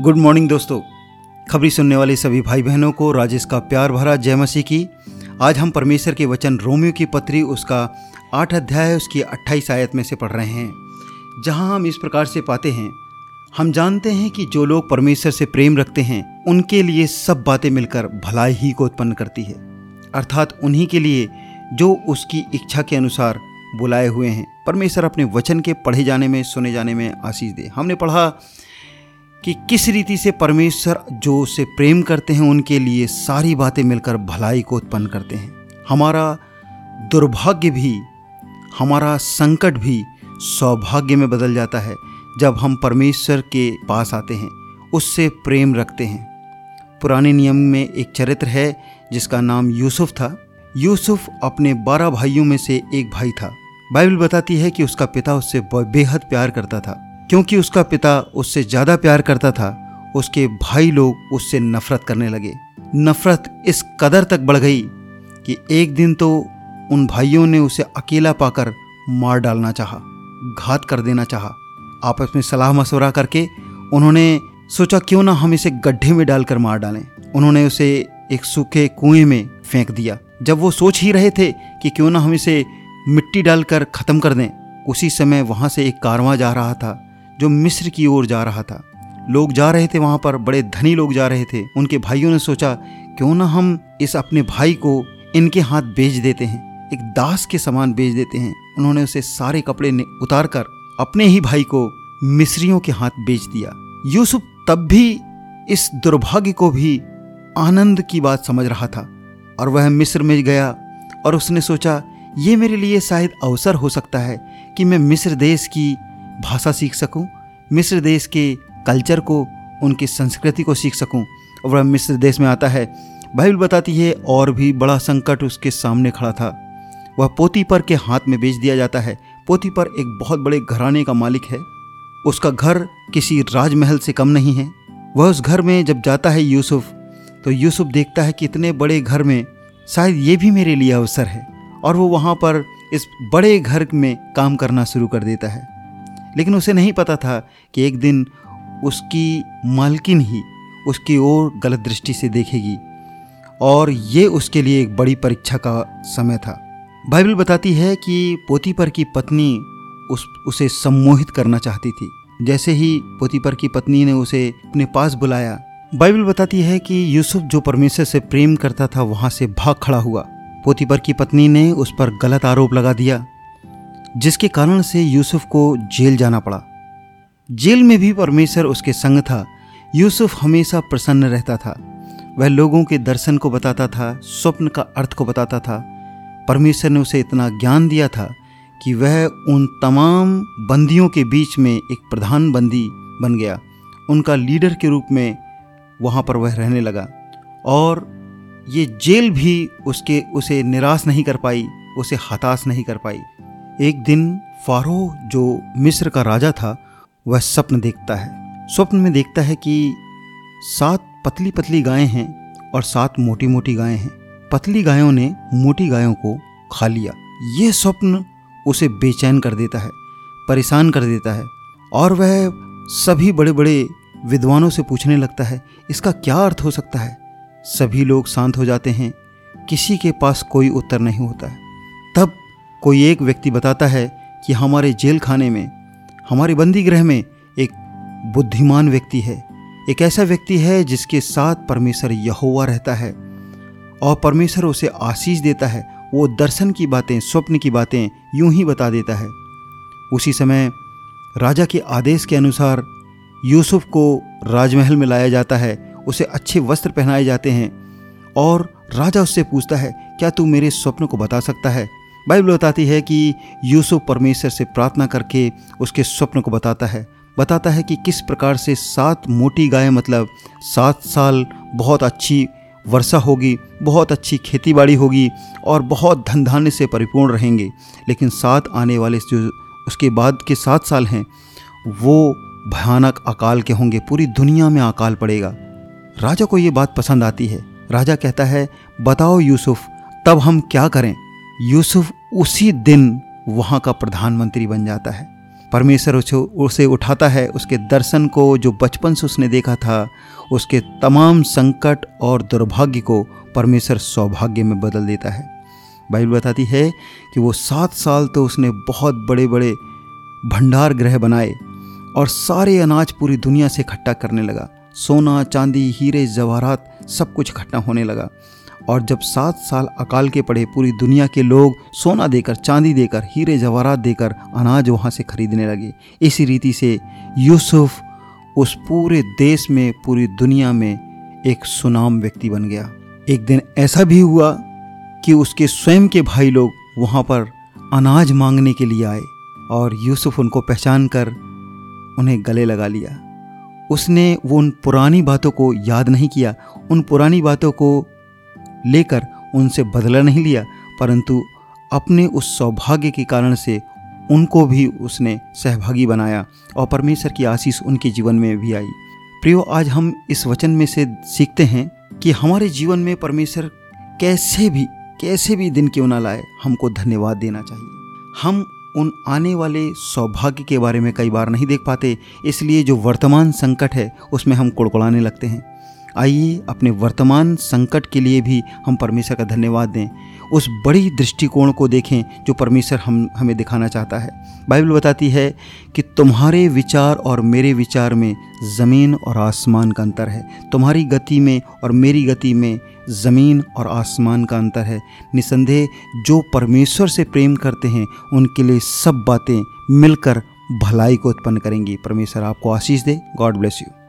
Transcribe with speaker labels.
Speaker 1: Good morning दोस्तों। खबरी सुनने वाले सभी भाई बहनों को राजेश का प्यार भरा जय मसीह की। आज हम परमेश्वर के वचन रोमियो की पत्री उसका आठ अध्याय उसकी अट्ठाईस आयत में से पढ़ रहे हैं। जहाँ हम इस प्रकार से पाते हैं, हम जानते हैं कि जो लोग परमेश्वर से प्रेम रखते हैं, उनके लिए सब बातें मिलकर भलाई ही को उत्पन्न करती है। अर्थात उन्हीं के लिए जो उसकी इच्छा के अनुसार बुलाए हुए हैं। परमेश्वर अपने वचन के पढ़े जाने में, सुने जाने में आशीष दे। हमने पढ़ा कि किस रीति से परमेश्वर जो उसे प्रेम करते हैं, उनके लिए सारी बातें मिलकर भलाई को उत्पन्न करते हैं। हमारा दुर्भाग्य भी, हमारा संकट भी सौभाग्य में बदल जाता है जब हम परमेश्वर के पास आते हैं, उससे प्रेम रखते हैं। पुराने नियम में एक चरित्र है, जिसका नाम यूसुफ था। यूसुफ अपने बारह भाइयों में से एक भाई था। बाइबल बताती है कि उसका पिता उससे बेहद प्यार करता था। क्योंकि उसका पिता उससे ज़्यादा प्यार करता था उसके भाई लोग उससे नफरत करने लगे। नफरत इस कदर तक बढ़ गई कि एक दिन तो उन भाइयों ने उसे अकेला पाकर मार डालना चाहा, घात कर देना चाहा। आपस में सलाह मशवरा करके उन्होंने सोचा क्यों ना हम इसे गड्ढे में डालकर मार डालें? उन्होंने उसे एक सूखे कुएँ में फेंक दिया। जब वो सोच ही रहे थे कि क्यों ना हम इसे मिट्टी डालकर ख़त्म कर दें उसी समय वहाँ से एक कारवां जा रहा था। जो मिस्र की ओर जा रहा था। लोग जा रहे थे वहाँ पर, बड़े धनी लोग जा रहे थे। उनके भाइयों ने सोचा, क्यों ना हम इस अपने भाई को इनके हाथ बेच देते हैं, एक दास के समान बेच देते हैं। उन्होंने उसे सारे कपड़े उतार कर अपने ही भाई को मिस्रियों के हाथ बेच दिया। यूसुफ तब भी इस दुर्भाग्य को भी आनंद की बात समझ रहा था और वह मिस्र में गया और उसने सोचा, ये मेरे लिए शायद अवसर हो सकता है कि मैं मिस्र देश की भाषा सीख सकूँ, मिस्र देश के कल्चर को, उनकी संस्कृति को सीख सकूँ। और मिस्र देश में आता है। बाइबल बताती है, और भी बड़ा संकट उसके सामने खड़ा था। वह पोती पर के हाथ में बेच दिया जाता है। पोती पर एक बहुत बड़े घराने का मालिक है। उसका घर किसी राजमहल से कम नहीं है। वह उस घर में जब जाता है यूसुफ तो यूसुफ देखता है कि इतने बड़े घर में शायद ये भी मेरे लिए अवसर है। और वो वहाँ पर इस बड़े घर में काम करना शुरू कर देता है। लेकिन उसे नहीं पता था कि एक दिन उसकी मालकिन ही उसकी ओर गलत दृष्टि से देखेगी। और ये उसके लिए एक बड़ी परीक्षा का समय था। बाइबल बताती है कि पोतीपर की पत्नी उस, उसे सम्मोहित करना चाहती थी। जैसे ही पोतीपर की पत्नी ने उसे अपने पास बुलाया, बाइबल बताती है कि यूसुफ जो परमेश्वर से प्रेम करता था, वहाँ से भाग खड़ा हुआ। पोतीपर की पत्नी ने उस पर गलत आरोप लगा दिया। जिसके कारण से यूसुफ को जेल जाना पड़ा। जेल में भी परमेश्वर उसके संग था। यूसुफ हमेशा प्रसन्न रहता था। वह लोगों के दर्शन को बताता था, स्वप्न का अर्थ को बताता था। परमेश्वर ने उसे इतना ज्ञान दिया था कि वह उन तमाम बंदियों के बीच में एक प्रधान बंदी बन गया। उनका लीडर के रूप में वहाँ पर वह रहने लगा। और ये जेल भी उसके, उसे निराश नहीं कर पाई, उसे हताश नहीं कर पाई। एक दिन फारो, जो मिस्र का राजा था, वह स्वप्न देखता है। स्वप्न में देखता है कि सात पतली पतली गायें हैं और सात मोटी मोटी गायें हैं। पतली गायों ने मोटी गायों को खा लिया। ये स्वप्न उसे बेचैन कर देता है, परेशान कर देता है और वह सभी बड़े बड़े विद्वानों से पूछने लगता है, इसका क्या अर्थ हो सकता है? सभी लोग शांत हो जाते हैं, किसी के पास कोई उत्तर नहीं होता है। कोई एक व्यक्ति बताता है कि हमारे जेल खाने में, हमारे बंदी गृह में एक बुद्धिमान व्यक्ति है। एक ऐसा व्यक्ति है जिसके साथ परमेश्वर यहोवा रहता है और परमेश्वर उसे आशीष देता है। वो दर्शन की बातें, स्वप्न की बातें यूँ ही बता देता है। उसी समय राजा के आदेश के अनुसार यूसुफ को राजमहल में लाया जाता है। उसे अच्छे वस्त्र पहनाए जाते हैं और राजा उससे पूछता है, क्या तू मेरे स्वप्न को बता सकता है? बाइबल बताती है कि यूसुफ परमेश्वर से प्रार्थना करके उसके स्वप्न को बताता है। बताता है कि किस प्रकार से सात मोटी गाय मतलब सात साल बहुत अच्छी वर्षा होगी, बहुत अच्छी खेती बाड़ी होगी और बहुत धन धान्य से परिपूर्ण रहेंगे। लेकिन सात आने वाले जो उसके बाद के सात साल हैं, वो भयानक अकाल के होंगे, पूरी दुनिया में अकाल पड़ेगा। राजा को ये बात पसंद आती है। राजा कहता है, बताओ यूसुफ, तब हम क्या करें? यूसुफ उसी दिन वहाँ का प्रधानमंत्री बन जाता है। परमेश्वर उसे उसे उठाता है, उसके दर्शन को, जो बचपन से उसने देखा था, उसके तमाम संकट और दुर्भाग्य को परमेश्वर सौभाग्य में बदल देता है। बाइबल बताती है कि वो सात साल तो उसने बहुत बड़े बड़े भंडार ग्रह बनाए और सारे अनाज पूरी दुनिया से इकट्ठा करने लगा। सोना, चांदी, हीरे, जवाहरात सब कुछ इकट्ठा होने लगा। और जब सात साल अकाल के पड़े पूरी दुनिया के लोग सोना देकर, चांदी देकर, हीरे जवाहरात देकर अनाज वहाँ से खरीदने लगे। इसी रीति से यूसुफ उस पूरे देश में, पूरी दुनिया में एक सुनाम व्यक्ति बन गया। एक दिन ऐसा भी हुआ कि उसके स्वयं के भाई लोग वहाँ पर अनाज मांगने के लिए आए और यूसुफ उनको पहचान कर उन्हें गले लगा लिया। उसने वो उन पुरानी बातों को याद नहीं किया। उन पुरानी बातों को लेकर उनसे बदला नहीं लिया, परंतु अपने उस सौभाग्य के कारण से उनको भी उसने सहभागी बनाया और परमेश्वर की आशीष उनके जीवन में भी आई। प्रियो, आज हम इस वचन में से सीखते हैं कि हमारे जीवन में परमेश्वर कैसे भी कैसे भी दिन क्यों ना लाए, हमको धन्यवाद देना चाहिए। हम उन आने वाले सौभाग्य के बारे में कई बार नहीं देख पाते, इसलिए जो वर्तमान संकट है, उसमें हम कुड़कुड़ाने लगते हैं। आइए अपने वर्तमान संकट के लिए भी हम परमेश्वर का धन्यवाद दें। उस बड़ी दृष्टिकोण को देखें जो परमेश्वर हम, हमें दिखाना चाहता है। बाइबल बताती है कि तुम्हारे विचार और मेरे विचार में ज़मीन और आसमान का अंतर है। तुम्हारी गति में और मेरी गति में ज़मीन और आसमान का अंतर है। निसंदेह जो परमेश्वर से प्रेम करते हैं, उनके लिए सब बातें मिलकर भलाई को उत्पन्न करेंगी। परमेश्वर आपको आशीष दे। God bless you.